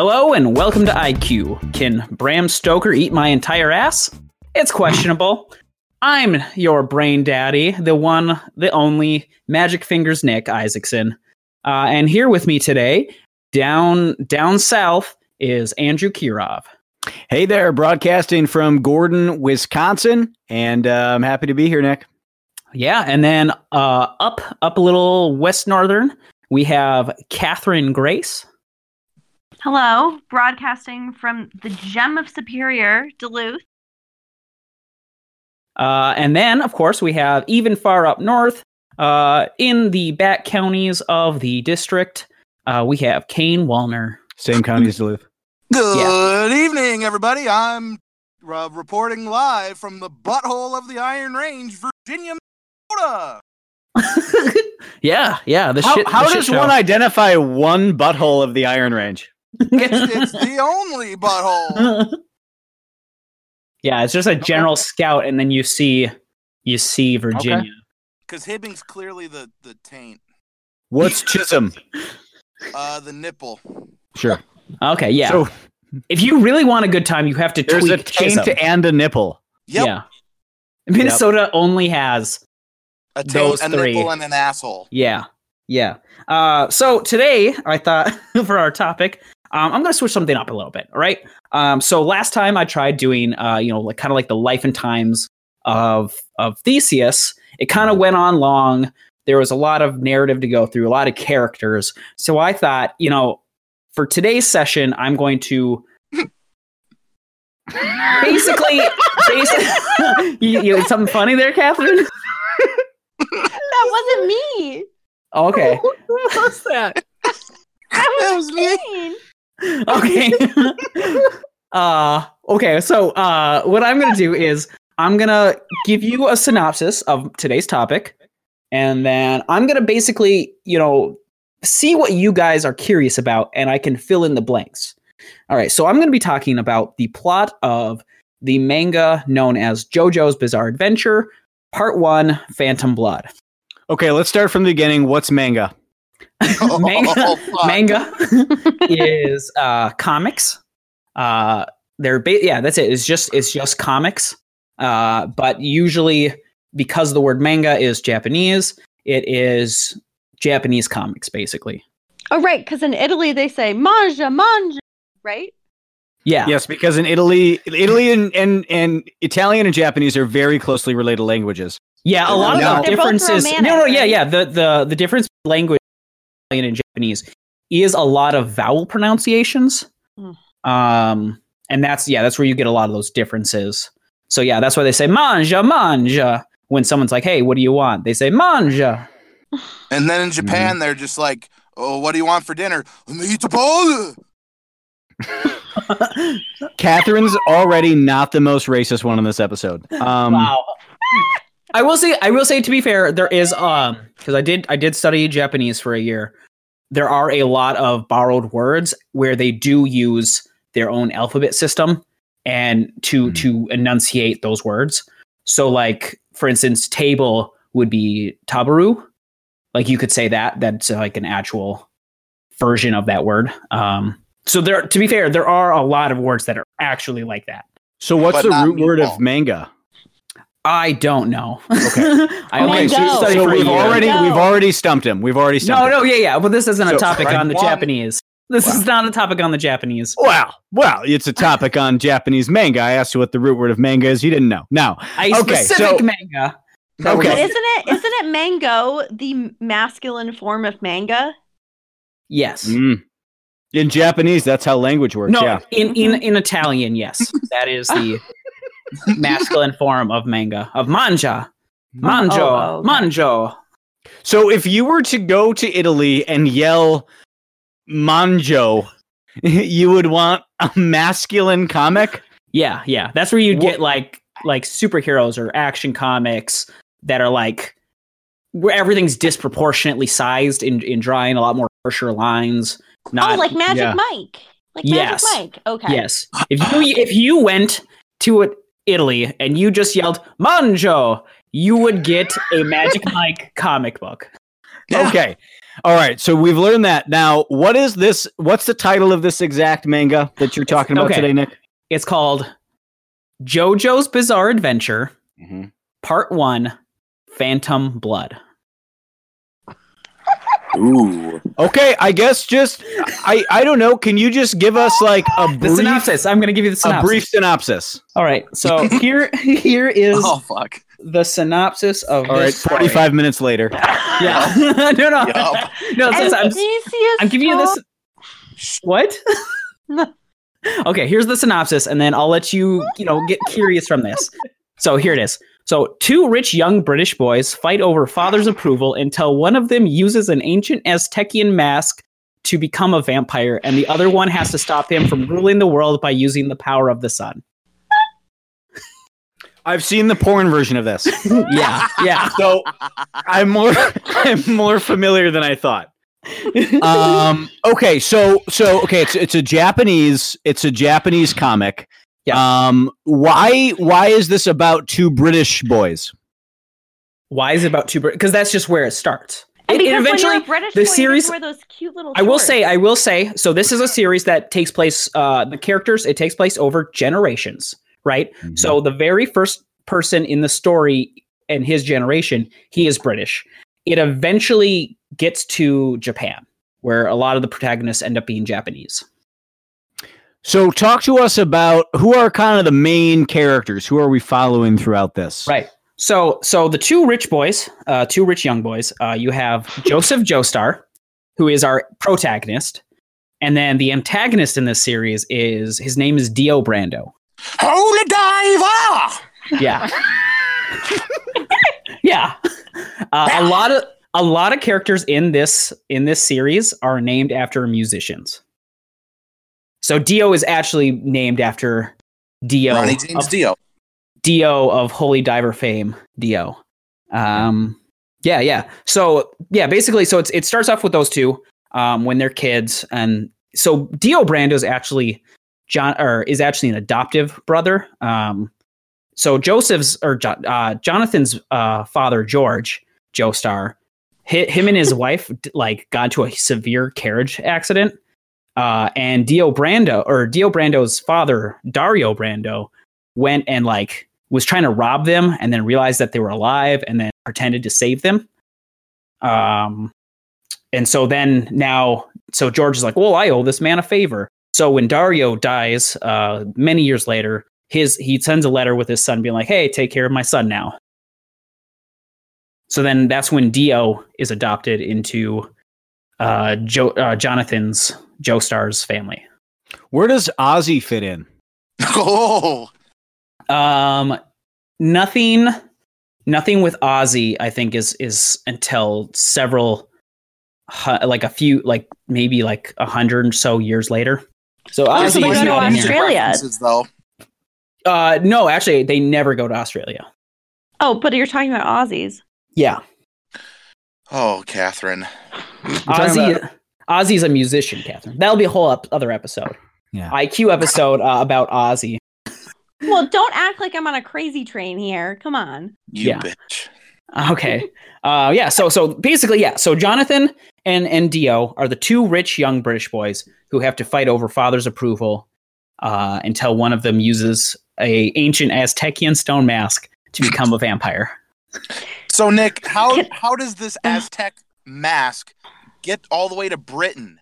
Hello and welcome to IQ. Can Bram Stoker eat my entire ass? It's questionable. I'm your brain daddy, the one, the only Magic Fingers Nick Isaacson. Uh, and here with me today, down down south, is Andrew Kirov. Hey there, broadcasting from Gordon, Wisconsin, and uh, I'm happy to be here, Nick. Yeah, and then uh, up up a little west northern, we have Catherine Grace. Hello, broadcasting from the Gem of Superior, Duluth. Uh, and then, of course, we have even far up north, uh, in the back counties of the district, uh, we have Kane Wallner. Same county as Duluth. Good evening, everybody. I'm uh, reporting live from the butthole of the Iron Range, Virginia, Minnesota. yeah, yeah. The How, shit. how the does show. one identify one butthole of the Iron Range? It's, it's the only butthole. yeah, it's just a general scout, and then you see you see Virginia. Because Hibbing's clearly the, the taint. What's Chisholm? Uh, the nipple. Sure. Okay, yeah. So if you really want a good time, you have to there's tweak a taint Chisholm. and a nipple. Yep. Yeah. Minnesota only has A taint, Those a three. nipple, and an asshole. Yeah, yeah. Uh, so today, I thought for our topic, um, I'm going to switch something up a little bit. All right. Um, so last time I tried doing, uh, you know, like kind of like the life and times of of Theseus. It kind of went on long. There was a lot of narrative to go through, a lot of characters. So I thought, you know, for today's session, I'm going to basically, basically, you, you something funny there, Catherine. That wasn't me. Okay. what was that? That was me. Okay. uh okay, so uh what I'm gonna do is I'm gonna give you a synopsis of today's topic, and then I'm gonna basically, you know, see what you guys are curious about, and I can fill in the blanks. All right, so I'm gonna be talking about the plot of the manga known as JoJo's Bizarre Adventure, Part One, Phantom Blood. Okay, let's start from the beginning. What's manga? manga? Oh, manga? Is uh comics? Uh they're ba- yeah that's it. It's just it's just comics. Uh but usually because the word manga is japanese it is japanese comics basically. Oh, right, because in Italy they say manja, manja, right? yeah. Yes, because in Italy, Italy and, and, and Italian and Japanese are very closely related languages. yeah a lot of the They're differences romantic, no no yeah yeah the the the difference language Italian and japanese is a lot of vowel pronunciations Mm. um and that's yeah that's where you get a lot of those differences so yeah that's why they say manja manja when someone's like hey what do you want they say manja And then in Japan, Mm-hmm. they're just like, "Oh, what do you want for dinner? Meatball." Catherine's already not the most racist one in this episode. Um, wow i will say i will say to be fair there is um because i did i did study japanese for a year there are a lot of borrowed words where they do use their own alphabet system and to Hmm. to enunciate those words so like for instance table would be tabaru like you could say that that's uh, like an actual version of that word um so there to be fair there are a lot of words that are actually like that So what's But the root word of meatball. manga? I don't know. Okay. I Okay, so- studied So we've already No. we've already stumped him. We've already stumped No, him. no, yeah, yeah. But this isn't a topic right, on the one- Japanese. This is not a topic on the Japanese. Well, well, it's a topic on Japanese manga. I asked you what the root word of manga is. You didn't know. Now, A Okay, specific so- manga. Okay. But isn't it isn't it mango the masculine form of manga? Yes. mm, in Japanese, that's how language works. No, yeah. in, in in Italian, yes. That is the masculine form of manga. Of manja. Mm. Manjo. Oh, okay. Manjo. So if you were to go to Italy and yell "manjo," you would want a masculine comic. Yeah, yeah. That's where you Wha- get like like superheroes or action comics that are like where everything's disproportionately sized in, in drawing a lot more harsher lines. Oh, not oh, like Magic yeah. Mike. Like Yes. Magic Mike. Okay. Yes. If you if you went to a, Italy and you just yelled "Manjo," you would get a Magic Mike comic book. Yeah. Okay. All right, so we've learned that. Now, what is this? What's the title of this exact manga that you're talking about Okay. today, Nick? It's called JoJo's Bizarre Adventure, Mm-hmm. Part One, Phantom Blood. Ooh. Okay, I guess just I I don't know. Can you just give us like a The synopsis. I'm going to give you the a brief synopsis? All right. So here, here is Oh fuck. the synopsis of All right, this story. 45 minutes later. Yeah. no, no, Yup. no. So, so I'm, I'm giving you this. What? okay, here's the synopsis, and then I'll let you, you know, get curious from this. So here it is. So two rich young British boys fight over father's approval until one of them uses an ancient Aztecian mask to become a vampire, and the other one has to stop him from ruling the world by using the power of the sun. I've seen the porn version of this. Yeah, yeah. So I'm more I'm more familiar than I thought. Um okay, so so okay, it's it's a Japanese it's a Japanese comic. Yeah. Um why why is this about two British boys? Why is it about two? Because that's just where it starts. And It- it because when eventually, you're a British the boy, series- just those cute little. I will say, I will say, so this is a series that takes place, uh, the characters, it takes place over generations, right? So the very first person in the story and his generation, he is British. It eventually gets to Japan, where a lot of the protagonists end up being Japanese. So talk to us about who are kind of the main characters. Who are we following throughout this? Right. So, so the two rich boys, uh, two rich young boys, uh, you have Joseph Joestar, who is our protagonist, and then the antagonist in this series is his name is Dio Brando. Holy diver! Yeah. yeah. Uh, a lot of a lot of characters in this in this series are named after musicians. So Dio is actually named after Dio Ronnie James of, Dio. Dio of Holy Diver fame, Dio. Um yeah, yeah. So yeah, basically so it's it starts off with those two um when they're kids and so Dio Brando is actually John or is actually an adoptive brother. Um so Joseph's or uh, Jonathan's uh, father George Joestar, hit him and his wife like got into a severe carriage accident. Uh, and Dio Brando or Dio Brando's father Dario Brando went and like was trying to rob them and then realized that they were alive and then pretended to save them. Um, and so then now, so George is like, well, I owe this man a favor. So when Dario dies, uh, many years later, his he sends a letter with his son being like, hey, take care of my son now. So then that's when Dio is adopted into uh, jo- uh, Jonathan's Joestar's family. Where does Ozzy fit in? Oh, Um, nothing, nothing with Ozzy. I think is is until several, like a few, like maybe like a hundred or so years later. So Why Ozzy he is go to not in. Australia? Though. Uh, no, actually, they never go to Australia. Oh, but you're talking about Aussies. Yeah, Oh, Catherine. Talking Ozzy. Ozzy's a musician, Catherine. That'll be a whole up, other episode. Yeah. IQ episode uh, about Ozzy. Well, don't act like I'm on a crazy train here. Come on. You Yeah. bitch. Okay. Uh, yeah. So so basically, yeah. So Jonathan and and Dio are the two rich young British boys who have to fight over father's approval uh, until one of them uses a ancient Aztecian stone mask to become a vampire. So, Nick, how how does this Aztec mask get all the way to Britain?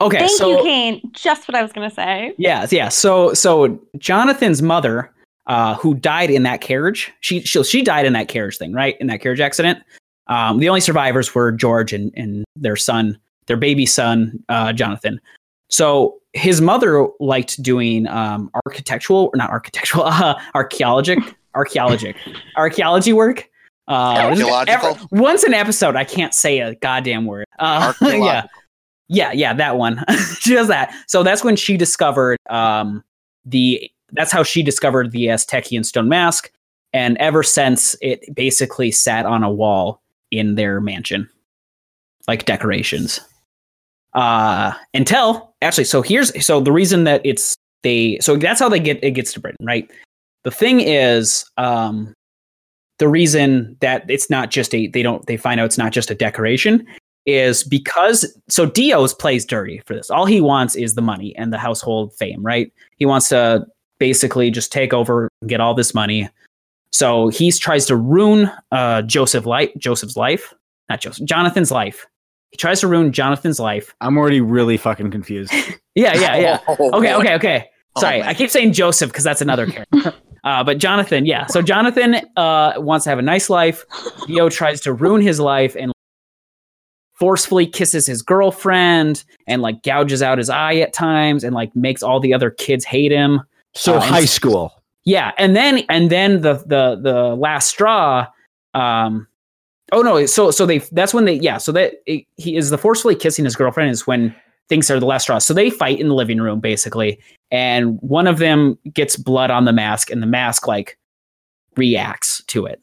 Okay. Thank so you, Kane. Just what I was gonna say. Yeah, yeah. So so Jonathan's mother, uh, who died in that carriage, she she she died in that carriage thing, right? In that carriage accident. Um, the only survivors were George and, and their son, their baby son, uh, Jonathan. So his mother liked doing um, architectural, or not architectural, uh, archaeologic, archaeologic, archaeology work. Uh, Archaeological? ever- once an episode, I can't say a goddamn word. Uh, yeah, yeah, yeah, that one. she does that. So that's when she discovered um the that's how she discovered the Aztecian stone mask. And ever since it basically sat on a wall in their mansion. Like decorations. Uh until actually so here's so the reason that it's they so that's how they get it gets to Britain, right? The thing is, um the reason that it's not just a they don't they find out it's not just a decoration is because so Dios plays dirty for this. All he wants is the money and the household fame, right? He wants to basically just take over and get all this money. So he tries to ruin uh, Joseph life, Joseph's life, not Joseph, Jonathan's life. He tries to ruin Jonathan's life. I'm already really fucking confused. Yeah, yeah, yeah. Oh, Okay, boy. okay, okay. Oh, Sorry, man. I keep saying Joseph because that's another character. Uh, but Jonathan, yeah. So Jonathan uh, wants to have a nice life. Dio tries to ruin his life and forcefully kisses his girlfriend and like gouges out his eye at times and like makes all the other kids hate him. So Uh, high school. Yeah, and then and then the the the last straw. Um, oh no, so so they that's when they yeah so that it, he is the forcefully kissing his girlfriend is when things are the last straw. So they fight in the living room basically, and one of them gets blood on the mask, and the mask like reacts to it,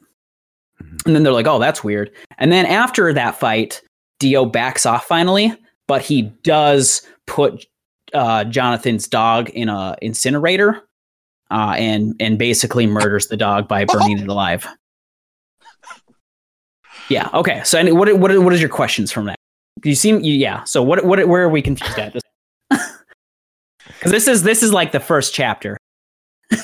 and then they're like, oh that's weird. And then after that fight, Dio backs off finally, but he does put uh, Jonathan's dog in a incinerator uh, and and basically murders the dog by burning it alive. Yeah. Okay. So, any, what what what is your questions from that? You seem you, yeah. So, what what where are we confused at? Because this is this is like the first chapter.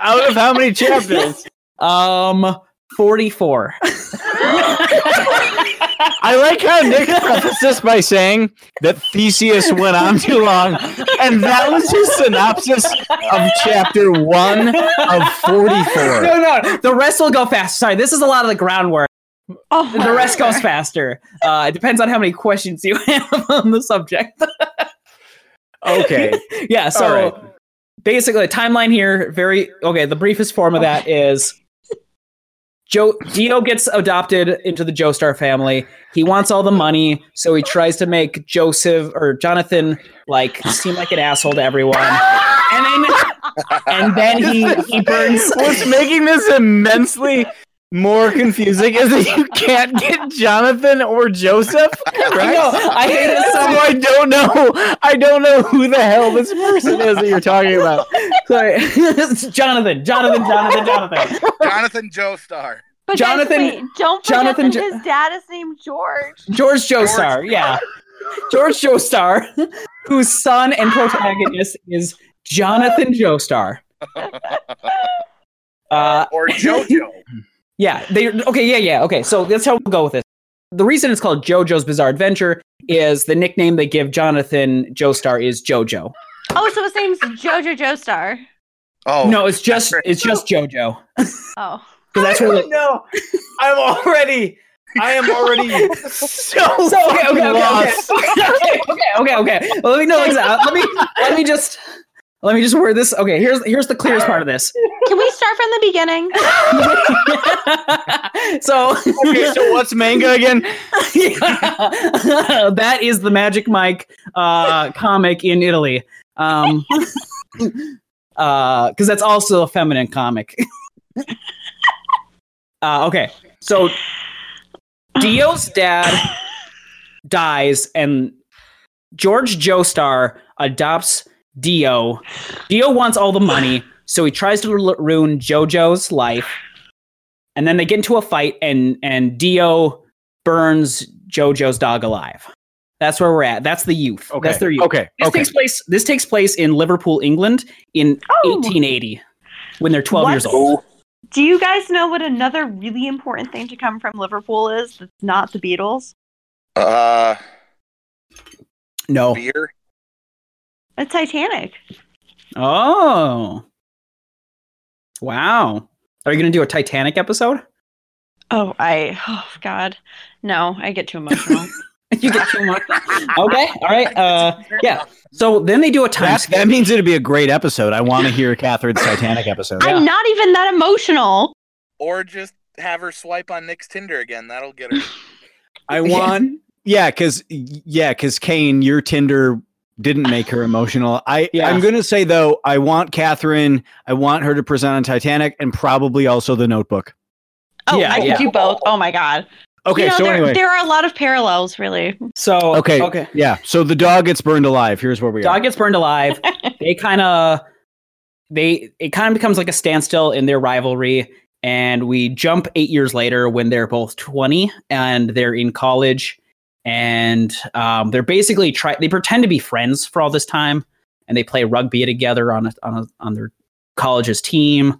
Out of how many chapters? um, forty four. I like how Nick prefaced this by saying that Theseus went on too long, and that was his synopsis of chapter one of 44. no, no, the rest will go fast. Sorry, this is a lot of the groundwork. Oh, The rest goes faster. Uh, it depends on how many questions you have on the subject. Okay. yeah. So All right. basically, the timeline here very okay. The briefest form of that is Joe Dio gets adopted into the Joestar family. He wants all the money, so he tries to make Joseph or Jonathan like seem like an asshole to everyone. And then and then he he burns What's making this immensely more confusing is that you can't get Jonathan or Joseph. I Right? know, I hate it So I don't know. I don't know who the hell this person is that you're talking about. Sorry. It's Jonathan, Jonathan, Jonathan, Jonathan. Jonathan Joestar. but guys, Jonathan- wait, don't forget Jonathan that Jo- his dad is named George. George Joestar, yeah. George Joestar, whose son and protagonist is Jonathan Joestar. Uh, Or JoJo. yeah, they okay, yeah, yeah, okay. So that's how we'll go with this. The reason it's called JoJo's Bizarre Adventure is the nickname they give Jonathan Joestar is JoJo. Oh, so his name's Jojo Joestar. Oh, no, it's just right. it's just JoJo Oh, because that's where the, No, I'm already. I am already so, so okay, okay, okay, lost. okay, okay, okay, okay. Well, let me know. Let me let me just let me just word this. Okay, here's here's the clearest part of this. can we start from the beginning? so Okay, so what's manga again? that is the Magic Mike uh, comic in Italy. Um, because that's also a feminine comic. uh, okay, so Dio's dad dies, and George Joestar adopts Dio. Dio wants all the money, so he tries to ruin JoJo's life. And then they get into a fight, and and Dio burns JoJo's dog alive. That's where we're at. That's the youth. Okay. That's their youth. Okay. This Okay. takes place. This takes place in Liverpool, England, in Oh. 1880, when they're 12 What? years old. Do you guys know what another really important thing to come from Liverpool is that's not the Beatles? Uh, No. beer. The Titanic. Oh. Wow. Are you going to do a Titanic episode? Oh, I. Oh God, no! I get too emotional. you get too much. Okay. All right. Uh, yeah. So then they do a time That, skip. that means it'd be a great episode. I want to hear Catherine's Titanic episode. I'm not even that emotional. Or just have her swipe on Nick's Tinder again. That'll get her. I want. Yeah, because yeah, because Kane, your Tinder didn't make her emotional. I Yeah. I'm gonna say though, I want Catherine. I want her to present on Titanic and probably also The Notebook. Oh, Yeah, I yeah. can do both. Oh my God. Okay, You know, so there, anyway, there are a lot of parallels, really. So Okay. Okay. yeah. So the dog gets burned alive. Here's where we are. Dog gets burned alive. they kind of they it kind of becomes like a standstill in their rivalry and we jump eight years later when they're both 20 and they're in college and um, they're basically try they pretend to be friends for all this time and they play rugby together on a, on a, on their college's team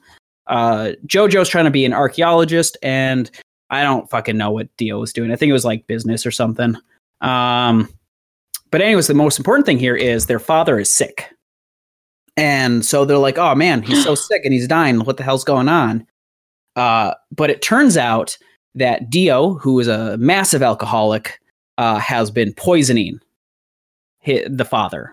uh, jojo's trying to be an archaeologist and i don't fucking know what dio was doing. I think it was like business or something. Um, but anyways the most important thing here is their father is sick. And so they're like oh man he's so sick and he's dying. What the hell's going on? Uh, but it turns out that Dio, who is a massive alcoholic, uh, has been poisoning hi the father.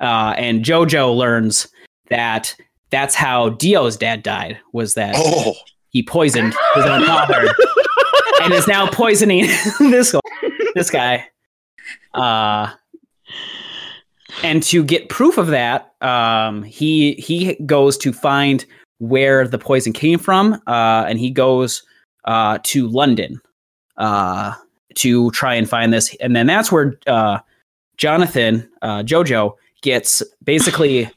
Uh, and Jojo learns that that's how Dio's dad died. Was that Oh, he poisoned his own father and is now poisoning this this guy. Uh, and to get proof of that, um, he he goes to find where the poison came from, uh, and he goes uh, to London uh, to try and find this. And then that's where uh, Jonathan uh, Jojo gets basically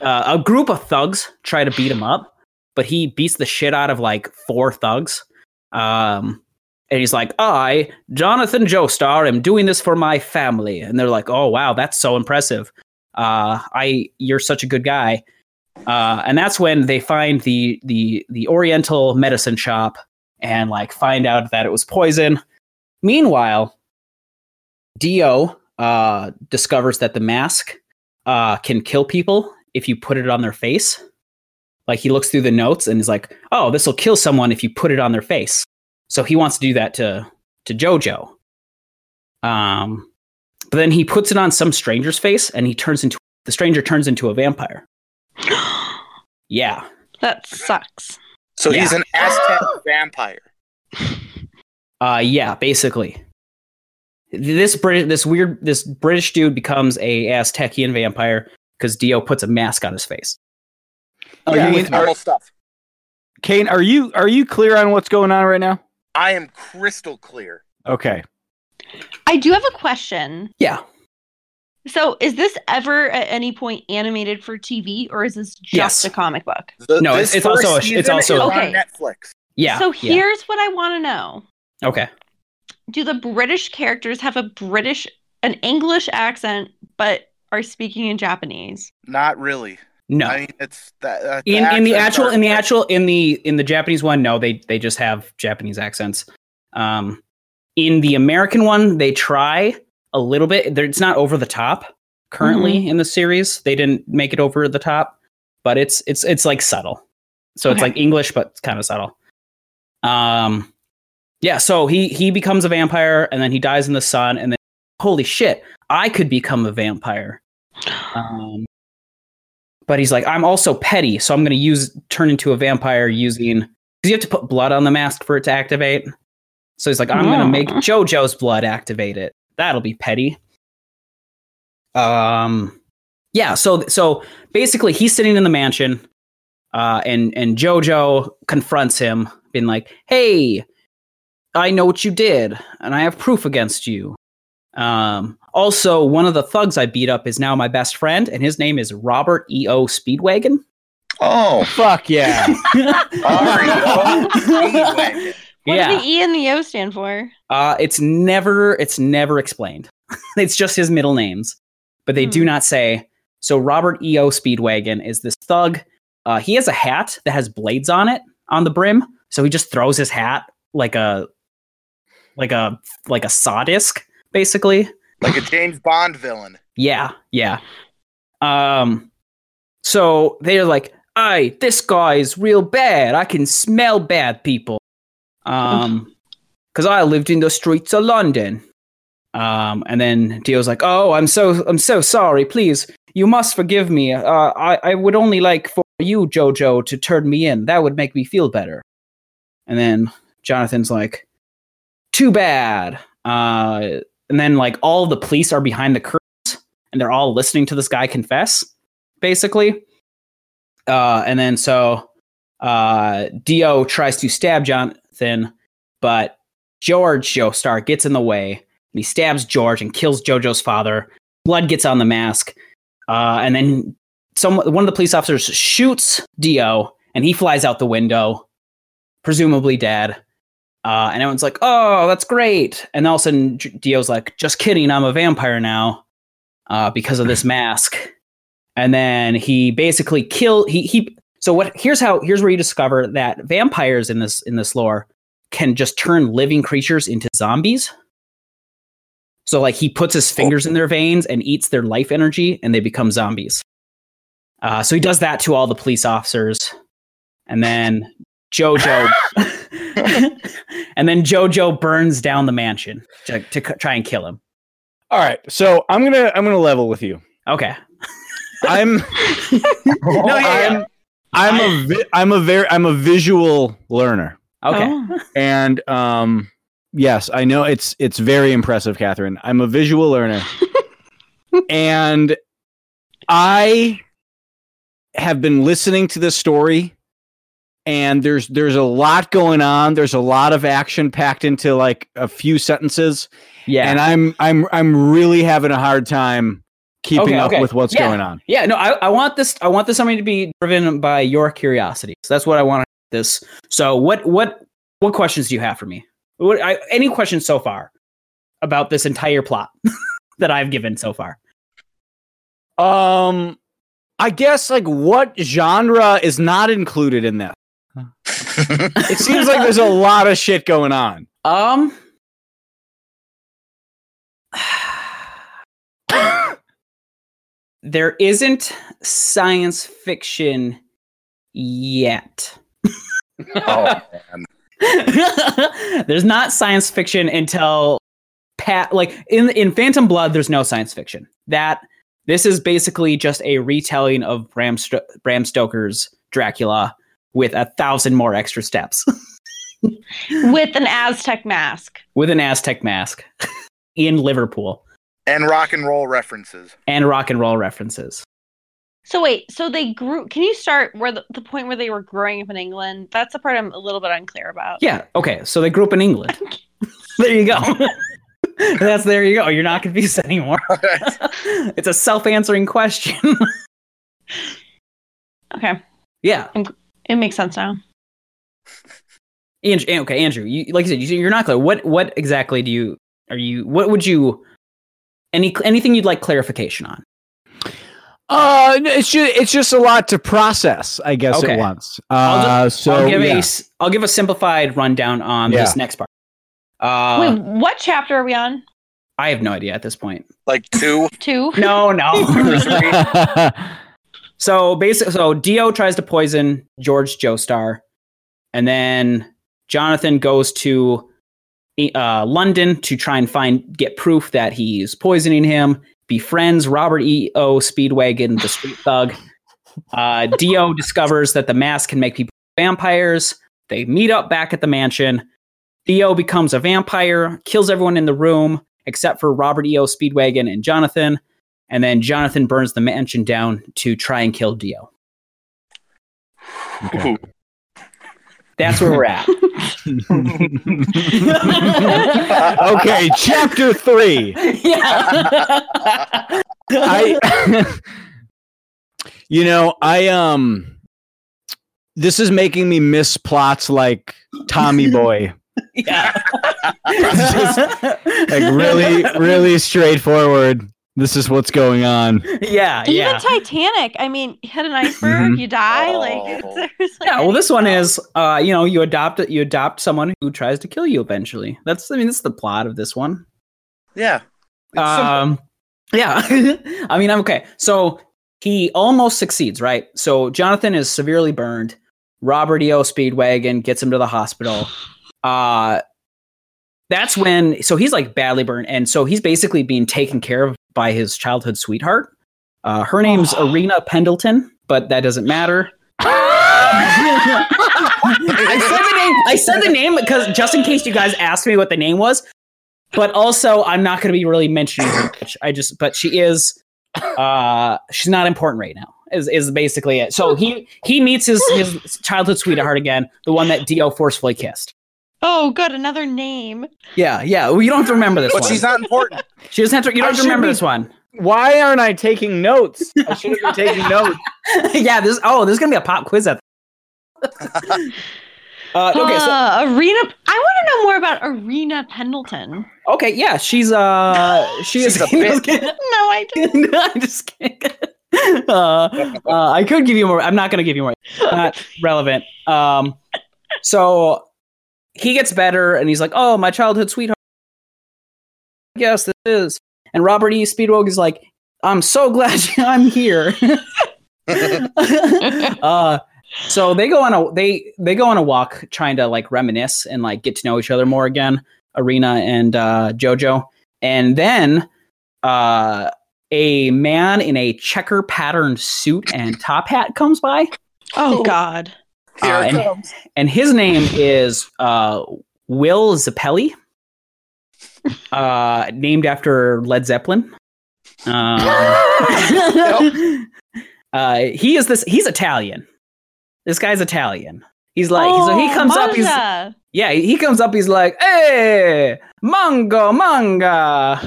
uh, a group of thugs try to beat him up, but he beats the shit out of like four thugs. Um, and he's like, I, Jonathan Joestar, am doing this for my family. And they're like, oh, wow, that's so impressive. Uh, I, you're such a good guy. Uh, and that's when they find the, the, the Oriental medicine shop and like find out that it was poison. Meanwhile, Dio uh, discovers that the mask uh, can kill people if you put it on their face. Like he looks through the notes and is like, "Oh, this will kill someone if you put it on their face." So he wants to do that to to Jojo. Um, but then he puts it on some stranger's face, and he turns into the stranger turns into a vampire. Yeah, that sucks. so he's an Aztec vampire. uh, yeah, basically. This Brit- this weird, this British dude becomes a Aztecian vampire because Dio puts a mask on his face. Are yeah, you- with normal stuff. Kane, are you are you clear on what's going on right now? I am crystal clear. Okay. I do have a question. Yeah, So, is this ever at any point animated for TV, or is this just Yes. a comic book? The- No, it's- it's also- first it's also- is on Okay. Netflix. yeah. So yeah. here's what I want to know: Okay. Do the British characters have a British, an English accent, but are speaking in Japanese? Not really. No. I mean, it's that. Uh, in in the actual in the actual in the in the Japanese one, no, they they just have Japanese accents. Um, in the American one, they try a little bit. It's not over the top currently Mm-hmm. in the series. They didn't make it over the top, but it's it's it's like subtle. So it's like English, but kind of subtle. Um, yeah. So he he becomes a vampire, and then he dies in the sun, and then holy shit, I could become a vampire. Um, but he's like, I'm also petty, so I'm going to use turn into a vampire using because you have to put blood on the mask for it to activate. So he's like, I'm going to make JoJo's blood activate it. That'll be petty. Um, yeah. So so basically, he's sitting in the mansion, uh, and and JoJo confronts him, being like, Hey, I know what you did, and I have proof against you. Um, also, one of the thugs I beat up is now my best friend, and his name is Robert E.O. Speedwagon. Oh, Fuck yeah. R.E.O. Speedwagon. What yeah, do the E and the O stand for? uh, it's never it's never explained. it's just his middle names, but they do Hmm. not say. So Robert E.O. Speedwagon is this thug. Uh, he has a hat that has blades on it on the brim, so he just throws his hat like a like a like a saw disc, basically. like a James Bond villain. Yeah, yeah. Um, so they're like, "Hey, this guy's real bad. I can smell bad people." Um, because I lived in the streets of London. Um, and then Dio's like, "Oh, I'm so I'm so sorry. Please, you must forgive me. Uh, I I would only like for you, Jojo, to turn me in. That would make me feel better." And then Jonathan's like, "Too bad." Uh, and then like all the police are behind the curtains and they're all listening to this guy confess, basically. Uh, and then so uh, Dio tries to stab Jonathan, but George Joestar gets in the way and he stabs George and kills Jojo's father. Blood gets on the mask, uh, and then some one of the police officers shoots Dio, and he flies out the window. presumably dead. Uh, and everyone's like, "Oh, that's great!" And all of a sudden, Dio's like, "Just kidding, I'm a vampire now, uh, because of this mask." And then he basically kill he he. So what? Here's how. Here's where you discover that vampires in this in this lore can just turn living creatures into zombies. So like he puts his fingers in their veins and eats their life energy, and they become zombies. Uh, so he does that to all the police officers, and then Jojo, and then Jojo burns down the mansion to, to c- try and kill him. All right, so I'm gonna I'm gonna level with you. Okay. I'm No, yeah, I'm I'm a vi- I'm a very I'm a visual learner, Okay. Oh. and um yes, I know it's it's very impressive, Catherine. I'm a visual learner, and I have been listening to this story, and there's there's a lot going on. There's a lot of action packed into like a few sentences, Yeah. and I'm I'm I'm really having a hard time keeping Okay, up okay. with what's Yeah. going on. yeah. No, I, I want this. I want this something to be driven by your curiosity. So that's what I want. This. So what what what questions do you have for me? What, I, any questions so far about this entire plot that I've given so far? Um, I guess like what genre is not included in that? It seems like there's a lot of shit going on. Um. there isn't science fiction yet. oh man. there's not science fiction until pat like in in Phantom Blood there's no science fiction. That this is basically just a retelling of Bram Sto- Bram Stoker's Dracula with a thousand more extra steps With an Aztec mask. with an Aztec mask in Liverpool And rock and roll references. and rock and roll references. So wait, so they grew. Can you start where the, the point where they were growing up in England? That's the part I'm a little bit unclear about. Yeah, okay. So they grew up in England. there you go. That's there you go. You're not confused anymore. it's a self-answering question. Okay, yeah. It makes sense now. Andrew, okay, Andrew, you, like I said, you, you're not clear. What what exactly do you are you? What would you? Any anything you'd like clarification on? Uh, it's just it's just a lot to process, I guess, Okay. at once. I'll Uh, so I'll give yeah. a s- I'll give a simplified rundown on this next part. Uh, wait, what chapter are we on? I have no idea at this point. Like two. Two. No, no. so basically, so Dio tries to poison George Joestar, and then Jonathan goes to uh, London to try and find get proof that he's poisoning him. Befriends Robert E. O. Speedwagon, the street thug. Uh, Dio discovers that the mask can make people vampires. They meet up back at the mansion. Dio becomes a vampire, kills everyone in the room except for Robert E. O. Speedwagon and Jonathan. And then Jonathan burns the mansion down to try and kill Dio. Okay. That's where we're at. okay, chapter three. yeah. I, you know, I um, this is making me miss plots like Tommy Boy, yeah. like really, really straightforward. This is what's going on. yeah. Even Yeah. Titanic. I mean, hit an iceberg, Mhm. you die. Like, Oh. it's, like Yeah, well, this one is, uh, you know, you adopt you adopt someone who tries to kill you eventually. That's, I mean, that's the plot of this one. Yeah. It's simple. Um, yeah. I mean, I'm okay. So he almost succeeds, right? So Jonathan is severely burned. Robert E.O. Speedwagon gets him to the hospital. Uh, that's when, so he's like badly burned. And so he's basically being taken care of by his childhood sweetheart. Uh, her name's Oh. Arena Pendleton, but that doesn't matter. I said the name. I said the name because just in case you guys asked me what the name was, but also I'm not going to be really mentioning her much. I just, but she is. Uh, she's not important right now. Is is basically it. So he he meets his his childhood sweetheart again, the one that Dio forcefully kissed. Oh, good. Another name. Yeah, yeah. Well, you don't have to remember this but one. she's not important. she doesn't have to. You don't have to remember be- this one. Why aren't I taking notes? I should have been taking notes. yeah. This. Oh, there's gonna be a pop quiz at. Uh, okay, so Uh, Arena. I want to know more about Arena Pendleton. okay, yeah, she's uh, she is She's a bitch. No, I don't. I'm just kidding. Uh, uh, I could give you more. I'm not going to give you more. Not relevant. Um, so he gets better, and he's like, "Oh, my childhood sweetheart." Yes, this is. And Robert E. Speedwog is like, "I'm so glad I'm here." uh, so they go on a they they go on a walk, trying to like reminisce and like get to know each other more again. Arena and uh, JoJo, and then uh, a man in a checker patterned suit and top hat comes by, Oh God. Here Uh, and- comes. and his name is uh, Will Zeppeli, uh, named after Led Zeppelin. Um, uh, he is this. He's Italian. This guy's Italian. He's like, so he Oh, comes up. He's yeah, he comes up. He's like, "Hey, mango, manga."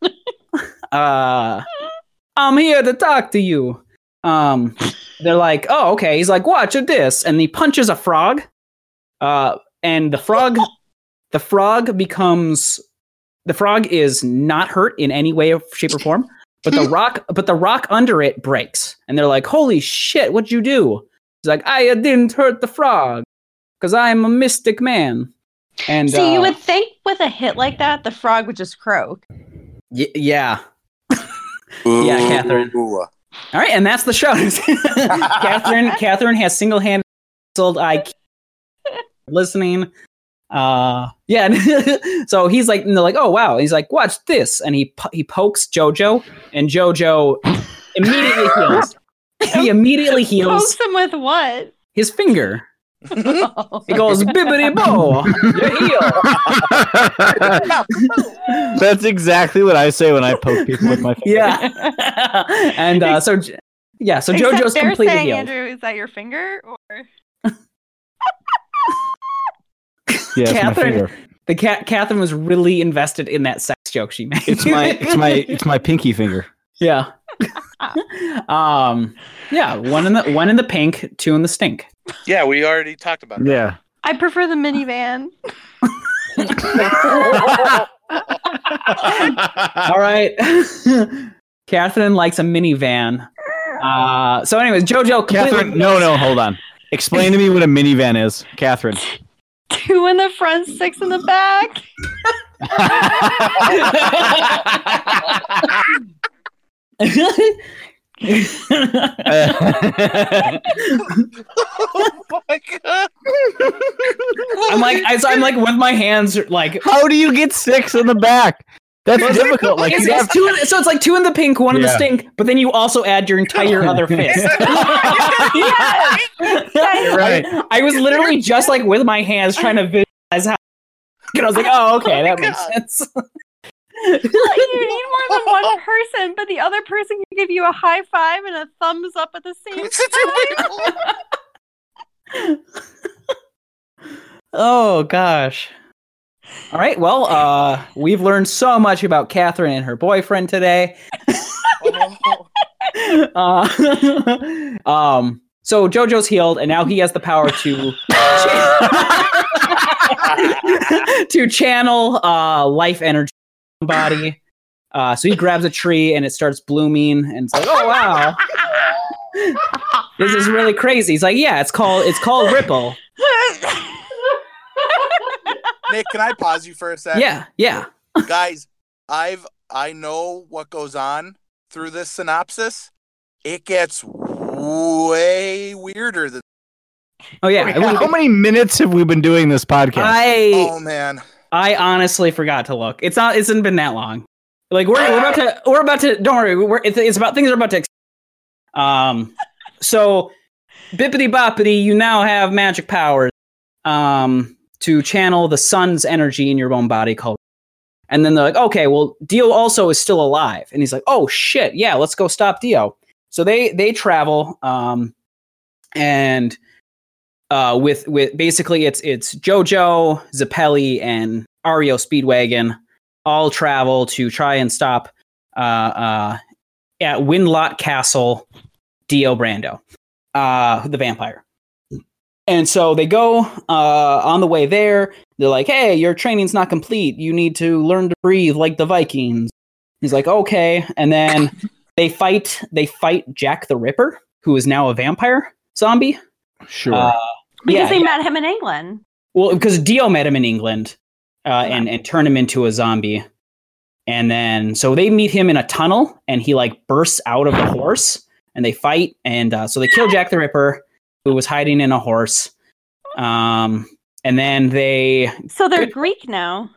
uh, I'm here to talk to you. Um, they're like, "Oh, okay." He's like, "Watch this," and he punches a frog. Uh, and the frog, the frog becomes, the frog is not hurt in any way, shape, or form. But the rock, but the rock under it breaks, and they're like, "Holy shit! What'd you do?" He's like, "I didn't hurt the frog." because I'm a mystic man. And See, you uh, would think with a hit like that, the frog would just croak. y- yeah. Yeah, Catherine. Ooh. All right, and that's the show. Catherine, Catherine has single-handed sold I listening. Uh, yeah. so he's like, and they're like, oh wow. He's like, watch this, and he po- he pokes JoJo, and JoJo immediately heals. he immediately heals He Pokes him with what? his finger. He goes bibbity bo, you heal. That's exactly what I say when I poke people with my finger. Yeah. and uh, so, yeah, so Except JoJo's completely saying, healed. Andrew, is that your finger or? Yeah, it's my Catherine- finger. The cat Catherine was really invested in that sex joke she made. It's my it's my it's my pinky finger. yeah. um. Yeah. One in the one in the pink, two in the stink. Yeah, we already talked about that. Yeah. I prefer the minivan. All right. Catherine likes a minivan. Uh. So, anyways, JoJo. completely- Catherine, no, no, hold on. Explain to me what a minivan is, Catherine. Two in the front, six in the back. oh my god. I'm like, I, so I'm like with my hands, like How do you get six in the back? That's difficult. Like it's, you it's have two. So it's like two in the pink, one in the stink, but then you also add your entire other fist. Yes. Right. I, I was literally just like with my hands trying to visualize how. And I was like, oh, okay, that makes oh sense. you need more than one person, but the other person can give you a high five and a thumbs up at the same time. Oh gosh. All right. Well, uh, we've learned so much about Catherine and her boyfriend today. Uh, um. So JoJo's healed, and now he has the power to to channel uh, life energy in the body. Uh, so he grabs a tree, and it starts blooming, and it's like, oh wow, this is really crazy. He's like, yeah, it's called it's called Ripple. Nick, can I pause you for a sec? Yeah, yeah. Guys, I've I know what goes on through this synopsis. It gets way weirder than Oh yeah. Wait, how many minutes have we been doing this podcast? I Oh man. I honestly forgot to look. It's not. It hasn't been that long. Like we're, we're about to. We're about to. Don't worry. We're, it's, it's about things are about to. Um. So, bippity boppity, you now have magic powers. Um. To channel the sun's energy in your own body, called. And then they're like, okay, well, Dio also is still alive, and he's like, oh shit, yeah, let's go stop Dio. So they they travel. Um. And uh, with with basically it's it's JoJo, Zeppeli, and Ario Speedwagon all travel to try and stop uh, uh, at Windlot Castle, Dio Brando, uh, the vampire. And so they go uh, on the way there. They're like, "Hey, your training's not complete. You need to learn to breathe like the Vikings." He's like, "Okay." And then they fight. They fight Jack the Ripper, who is now a vampire zombie. Sure. Uh, Because yeah, they yeah. met him in England. Well, because Dio met him in England uh, and and turned him into a zombie, and then so they meet him in a tunnel, and he like bursts out of the horse, and they fight, and uh, so they kill Jack the Ripper, who was hiding in a horse, um, and then they So they're Greek now.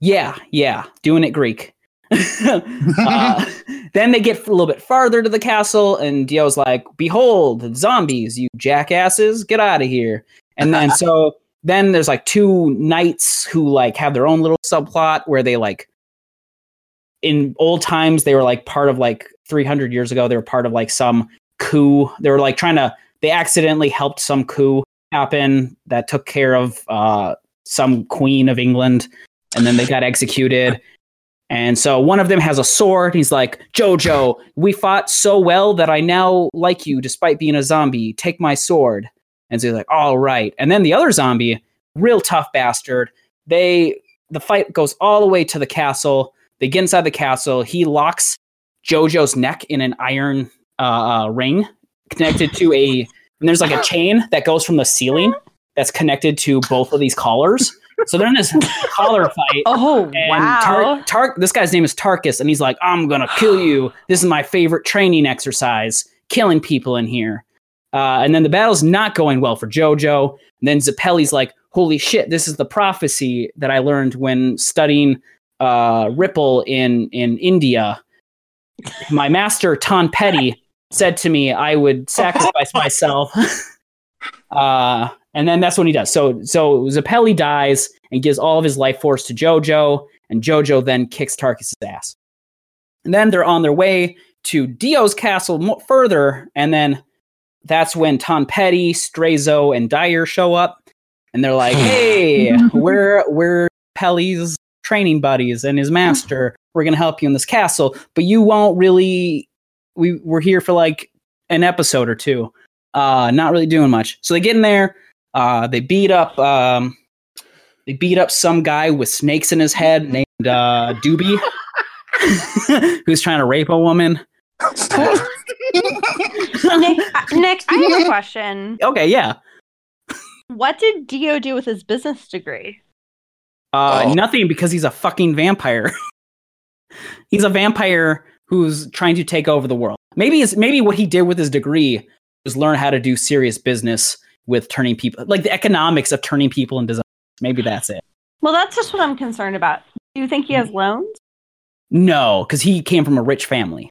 yeah yeah doing it Greek. uh, then they get a little bit farther to the castle, and Dio's like, "Behold, zombies! You jackasses, get out of here!" And then so then there's like two knights who like have their own little subplot where they like in old times they were like part of like 300 years ago they were part of like some coup they were like trying to they accidentally helped some coup happen that took care of uh some queen of england and then they got executed and so one of them has a sword he's like jojo we fought so well that i now like you despite being a zombie take my sword and so he's like, all right. And then the other zombie, real tough bastard. They the fight goes all the way to the castle. They get inside the castle. He locks Jojo's neck in an iron uh, uh, ring connected to a and there's like a chain that goes from the ceiling that's connected to both of these collars. So they're in this collar fight. Oh And wow! Tar- Tar- this guy's name is Tarkus, and he's like, I'm gonna kill you. This is my favorite training exercise, killing people in here. Uh, and then the battle's not going well for Jojo. And then Zeppeli's like, Holy shit, this is the prophecy that I learned when studying uh, Ripple in in India. My master Ton Petty said to me I would sacrifice myself. uh, and then that's when he does. So so Zeppeli dies and gives all of his life force to Jojo, and Jojo then kicks Tarkus' ass. And then they're on their way to Dio's castle mo- further, and then that's when Tom Petty, Straizo, and Dire show up, and they're like, "Hey, we're we're Pelly's training buddies and his master. We're gonna help you in this castle, but you won't really. We we're here for like an episode or two, uh, not really doing much. So they get in there, uh, they beat up, um, they beat up some guy with snakes in his head named uh, Doobie, who's trying to rape a woman. Nick, uh, Nick, I have a question. Okay, yeah. What did Dio do with his business degree? Uh, Oh. Nothing because he's a fucking vampire. he's a vampire who's trying to take over the world. Maybe it's maybe what he did with his degree was learn how to do serious business with turning people, like the economics of turning people into zombies. Maybe that's it. Well, that's just what I'm concerned about. Do you think he has mm-hmm. loans? No, because he came from a rich family.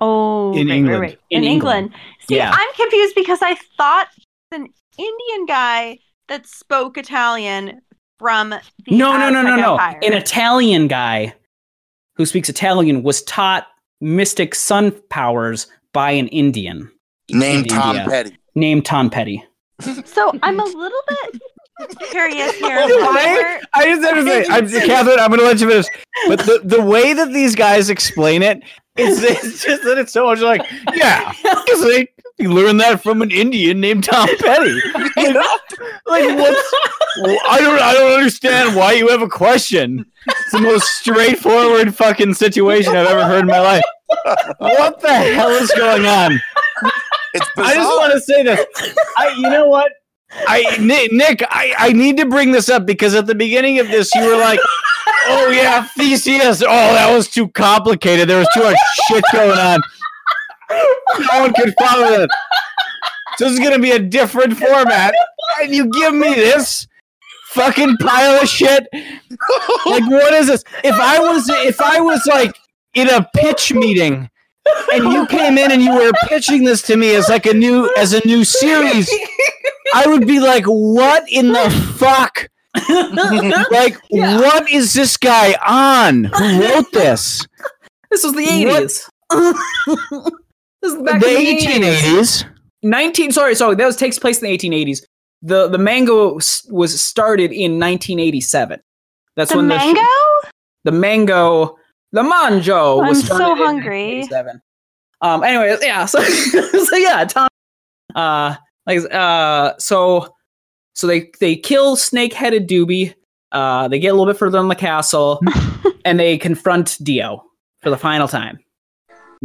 Oh, In right, England. right, right. In In, England. England. See, Yeah. I'm confused because I thought an Indian guy that spoke Italian from the no, no, no, no, Aztec no. Empire. An Italian guy who speaks Italian was taught mystic sun powers by an Indian Named in Tom India Petty. named Tom Petty. So I'm a little bit curious here. The why way- I just have to say, I'm, Catherine, I'm going to let you finish. But the, the way that these guys explain it, it's, it's just that it's so much like, yeah, because they you learned that from an Indian named Tom Petty. Like, like what's? I don't, I don't understand why you have a question. It's the most straightforward fucking situation I've ever heard in my life. What the hell is going on? It's bizarre. I just want to say this. I, you know what? I Nick, Nick I, I need to bring this up because at the beginning of this, you were like, "Oh yeah, Theseus. Oh, that was too complicated. There was too much shit going on. No one could follow it. So this is gonna be a different format, and you give me this fucking pile of shit. Like, what is this? If I was, if I was like in a pitch meeting." And you came in and you were pitching this to me as like a new as a new series i would be like what in the fuck like Yeah. what is this guy on who wrote this This was the What? 80s. this is back the in the 80s. 1880s 19 sorry, sorry, that was takes place in the 1880s. The the mango was started in 1987. That's when the when mango? the the mango the manjo was I'm so hungry. 1987. Um anyway, yeah, so so yeah, Tom uh like uh so So they they kill snake-headed Doobie. Uh, they get a little bit further in the castle, and they confront Dio for the final time.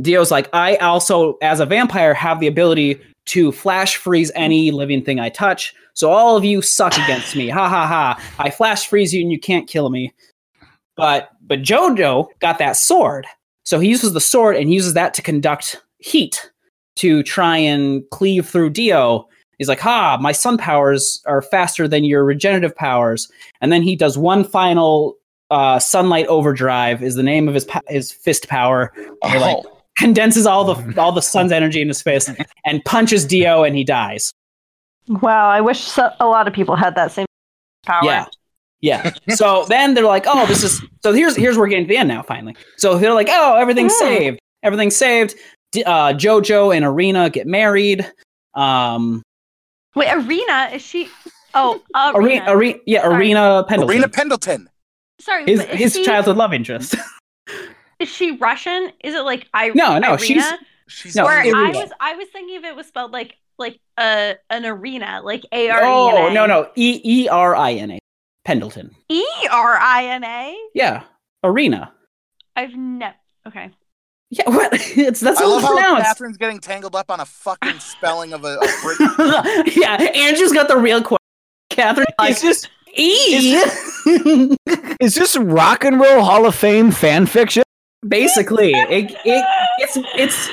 Dio's like, I also, as a vampire, have the ability to flash freeze any living thing I touch. So all of you suck against me. Ha ha ha. I flash freeze you and you can't kill me. But but Jojo got that sword. So he uses the sword and uses that to conduct heat to try and cleave through Dio. He's like, ha, my sun powers are faster than your regenerative powers. And then he does one final uh, sunlight overdrive is the name of his pa- his fist power. He, like, Oh, condenses all the all the sun's energy in his fist and punches Dio and he dies. Wow, I wish so- a lot of people had that same power. Yeah. Yeah. So then they're like, oh, this is so here's here's where we're getting to the end now, finally. So they're like, oh, everything's Hmm. saved. Everything's saved. Uh, Jojo and Arena get married. Um, Wait, Arena is she? Oh, Arena, Arena. Arena, yeah, Sorry. Arena Pendleton. Arena Pendleton. Sorry, his is his she, childhood love interest. Is she Russian? Is it like I? No, no, Irina? she's- She's No, Where I was, I was thinking if it was spelled like like uh, an arena, like A R E N A. oh no no E E R I N A Pendleton. E R I N A. Yeah, Arena. I've never. Okay. Yeah, what? It's that's I how love it's how pronounced. Catherine's getting tangled up on a fucking spelling of a, a British. yeah, Andrew's got the real question. Catherine, like just this E. is this rock and roll Hall of Fame fan fiction? Basically, it, it it's it's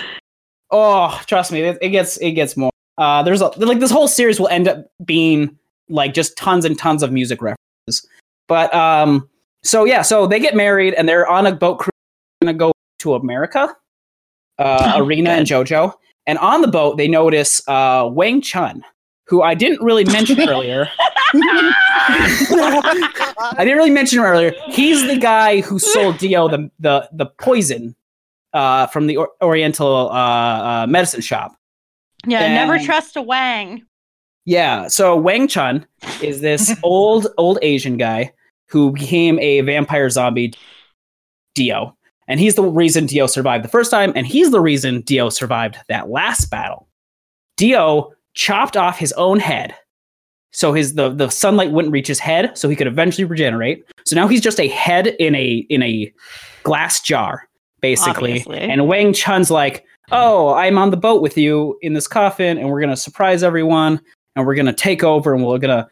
oh, trust me, it, it gets it gets more. Uh, there's a, like this whole series will end up being like just tons and tons of music references. But um, so yeah, so they get married and they're on a boat cruise, gonna go to America. Uh, Oh, Arena and JoJo, and on the boat they notice uh Wang Chun, who I didn't really mention earlier. I didn't really mention him earlier. He's the guy who sold Dio the the the poison uh, from the or- Oriental uh, uh, medicine shop. Yeah, And- never trust a Wang. Yeah. So Wang Chun is this old old Asian guy who became a vampire zombie Dio, and he's the reason Dio survived the first time, and he's the reason Dio survived that last battle. Dio chopped off his own head. So his the, the sunlight wouldn't reach his head, so he could eventually regenerate. So now he's just a head in a in a glass jar, basically. Obviously. And Wang Chun's like, "Oh, I'm on the boat with you in this coffin, and we're gonna surprise everyone, and we're gonna take over, and we're gonna."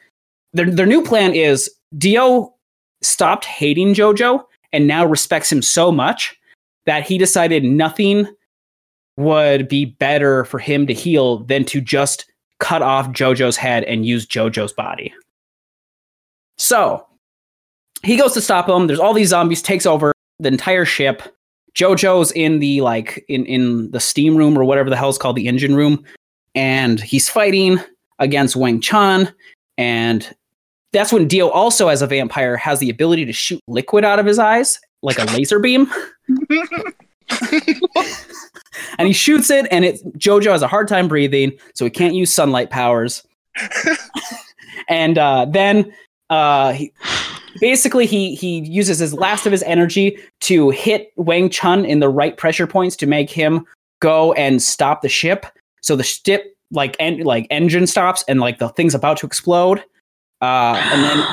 Their their new plan is Dio stopped hating JoJo and now respects him so much that he decided nothing would be better for him to heal than to just cut off JoJo's head and use JoJo's body. So he goes to stop him. There's all these zombies, takes over the entire ship. JoJo's in the like in in the steam room or whatever the hell's called the engine room, and he's fighting against Wang Chun, and that's when Dio also as a vampire has the ability to shoot liquid out of his eyes like a laser beam. and he shoots it, and it Jojo has a hard time breathing, so he can't use sunlight powers. and uh, then uh, he, basically he he uses his last of his energy to hit Wang Chun in the right pressure points to make him go and stop the ship. So the ship like en- like engine stops and like the thing's about to explode. Uh, and then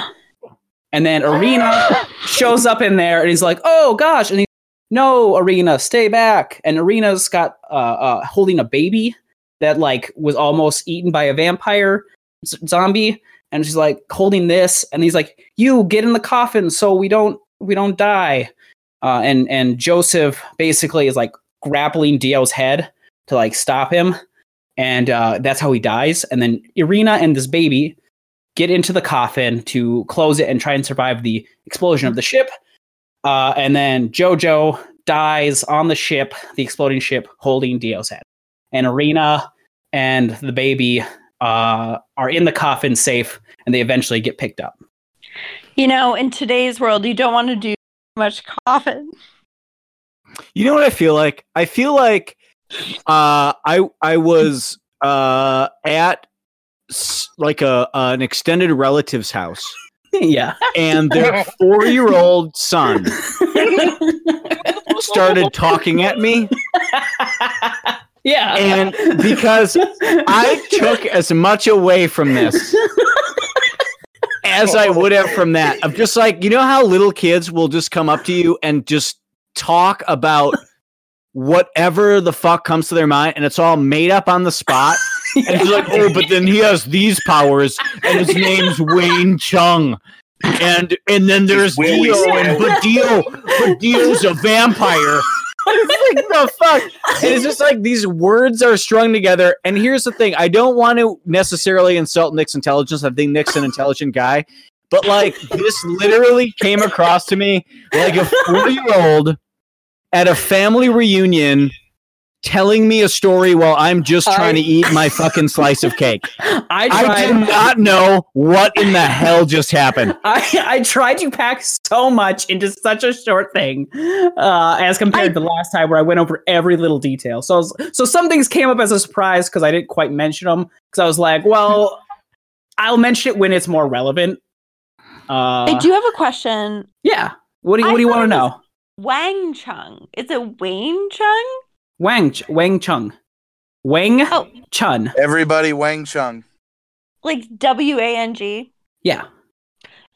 and then Arena shows up in there and he's like, "Oh gosh!" And he, "No, Arena, stay back." And Arena's got uh, uh, holding a baby that like was almost eaten by a vampire z- zombie, and she's like holding this, and he's like, "You get in the coffin so we don't we don't die." Uh, and and Joseph basically is like grappling Dio's head to like stop him, and uh, that's how he dies. And then Irina and this baby get into the coffin to close it and try and survive the explosion of the ship. Uh, and then Jojo dies on the ship, the exploding ship, holding Dio's head. And Irina and the baby uh, are in the coffin safe, and they eventually get picked up. You know, in today's world, you don't want to do much coffin. You know what I feel like? I feel like uh, I I was uh, at like a an extended relative's house, yeah. and their four year old son started talking at me, yeah. and because I took as much away from this as I would have from that. I'm just like you know how little kids will just come up to you and just talk about whatever the fuck comes to their mind, and it's all made up on the spot. And it's like, oh, but then he has these powers, and his name's Wayne Chung. And and then there's Dio, and but Dio, but Dio's a vampire. It's like the fuck. And it's just like these words are strung together. And here's the thing: I don't want to necessarily insult Nick's intelligence. I think Nick's an intelligent guy, but like this literally came across to me like a four-year-old at a family reunion telling me a story while I'm just trying to eat my fucking slice of cake. I I tried. do not know what in the hell just happened. I, I tried to pack so much into such a short thing, uh, as compared to the last time where I went over every little detail. So, was- so some things came up as a surprise because I didn't quite mention them. Because I was like, well, I'll mention it when it's more relevant. Uh, I do have a question. yeah. What do you What do you want to it was- know? Wang Chung. Is it Wayne Chung? Wang Ch- Wang Chung, Wang Oh. Chun. Everybody, Wang Chung. Like W A N G? Yeah,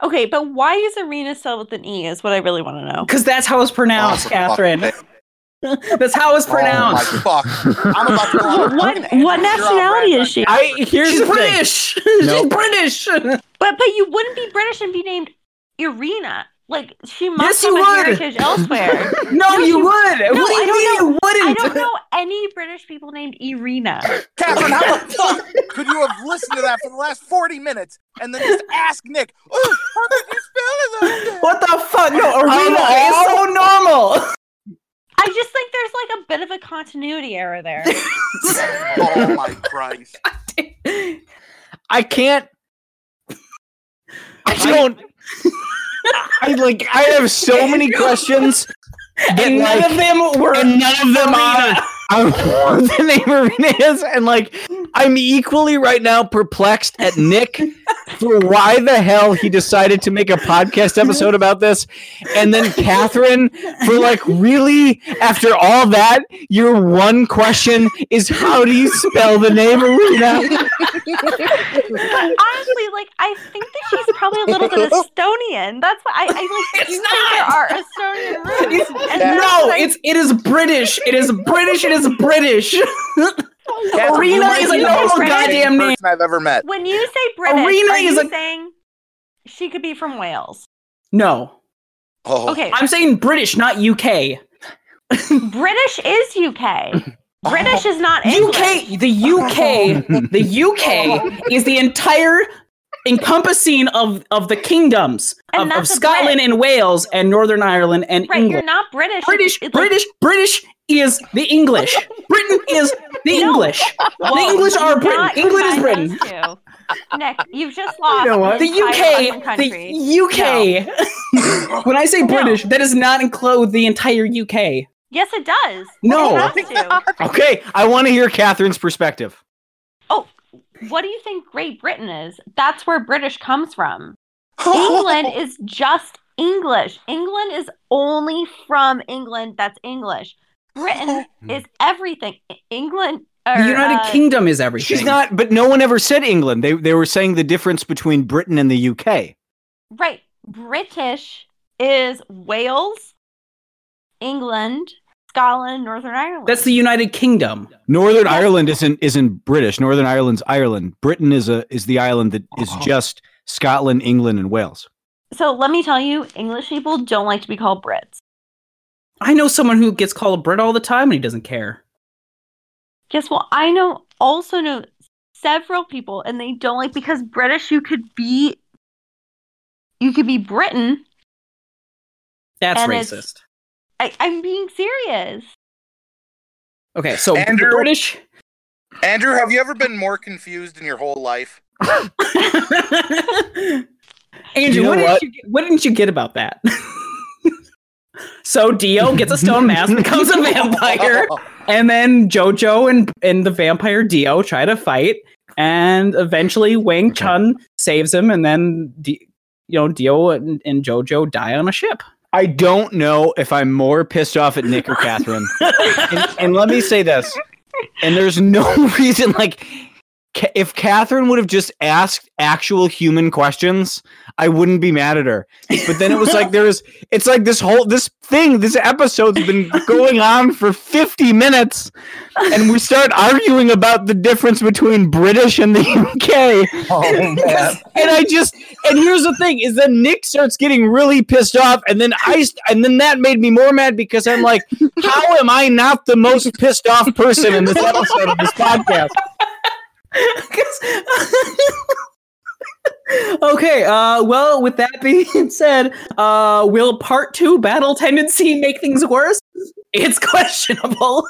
Okay, but why is Arena spelled with an E is what I really want to know. because that's how it's pronounced, oh, Awesome Catherine. that's how it's Oh my pronounced. fuck! I'm about to go on a What what nationality is she? I here's She's. British. Nope. She's British. But but you wouldn't be British and be named Irina. Like she must Yes, you have a would. heritage elsewhere. no, No, you, you- would. what do I you don't mean you I wouldn't? don't know any British people named Irina. Catherine, how the fuck could you have listened to that for the last 40 minutes and then just ask Nick, oh, how did you spell it? What the fuck? No, I'm Arena is so normal. I just think there's like a bit of a continuity error there. Oh my Christ. I can't. I don't. I like. I have so many questions, that, and none like, of them were. and none of them are. I don't know what the name Arena is, and like, I'm equally right now perplexed at Nick for why the hell he decided to make a podcast episode about this, and then Catherine for like, really, after all that, your one question is how do you spell the name Arena? Honestly, like I think that she's probably a little bit Estonian. That's why I, I like It's you not. think there are Estonian roots. It's- no, it's it is British. It is British. It is British. Catherine, Arena is a be the normal most goddamn name. person I've ever met. when you say British, Arena are is you a- saying she could be from Wales? no, Oh, Okay, I'm saying British, not UK. British is UK. British is not English. UK, the UK, the UK is the entire encompassing of of the kingdoms And of, of that's a Scotland Brit. and Wales and Northern Ireland and Right, you're England. not British. British, It's like- British, British is the English. Britain is the No. English. Whoa, the English are Britain. England is Britain. those. Nick, you've just lost know what? The UK, the UK. when I say No. British, that does not include the entire UK. Yes, it does. No. It. Okay, I want to hear Catherine's perspective. Oh, what do you think Great Britain is? That's where British comes from. England is just English. England is only from England. That's English. Britain is everything. England. Or, The United uh, Kingdom is everything. She's not, but no one ever said England. They they were saying the difference between Britain and the UK. Right. British is Wales, England, Scotland, Northern Ireland. That's the United Kingdom. Northern Ireland isn't isn't British. Northern Ireland's Ireland. Britain is a is the island that is just Scotland, England, and Wales. so let me tell you, English people don't like to be called Brits. I know someone who gets called a Brit all the time and he doesn't care. Yes, well, I know also know several people and they don't like because British you could be you could be Britain. That's racist. I, I'm being serious. Okay, so Andrew- British. Andrew, have you ever been more confused in your whole life? Andrew, You know what, what? Did you, what didn't you get about that? so Dio gets a stone mask, becomes a vampire, and then Jojo and and the vampire Dio try to fight, and eventually Wang Chun saves him, and then D- you know Dio and, and Jojo die on a ship. I don't know if I'm more pissed off at Nick or Catherine. and, and let me say this. And there's no reason like if Catherine would have just asked actual human questions, I wouldn't be mad at her. But then it was like there's it's like this whole this thing, this episode's been going on for 50 minutes and we start arguing about the difference between British and the UK. Oh man. And I just and here's the thing is that Nick starts getting really pissed off and then I and then that made me more mad because I'm like how am I not the most pissed off person in this episode of this podcast? okay, uh, well, with that being said, uh, will part two battle tendency make things worse? It's questionable.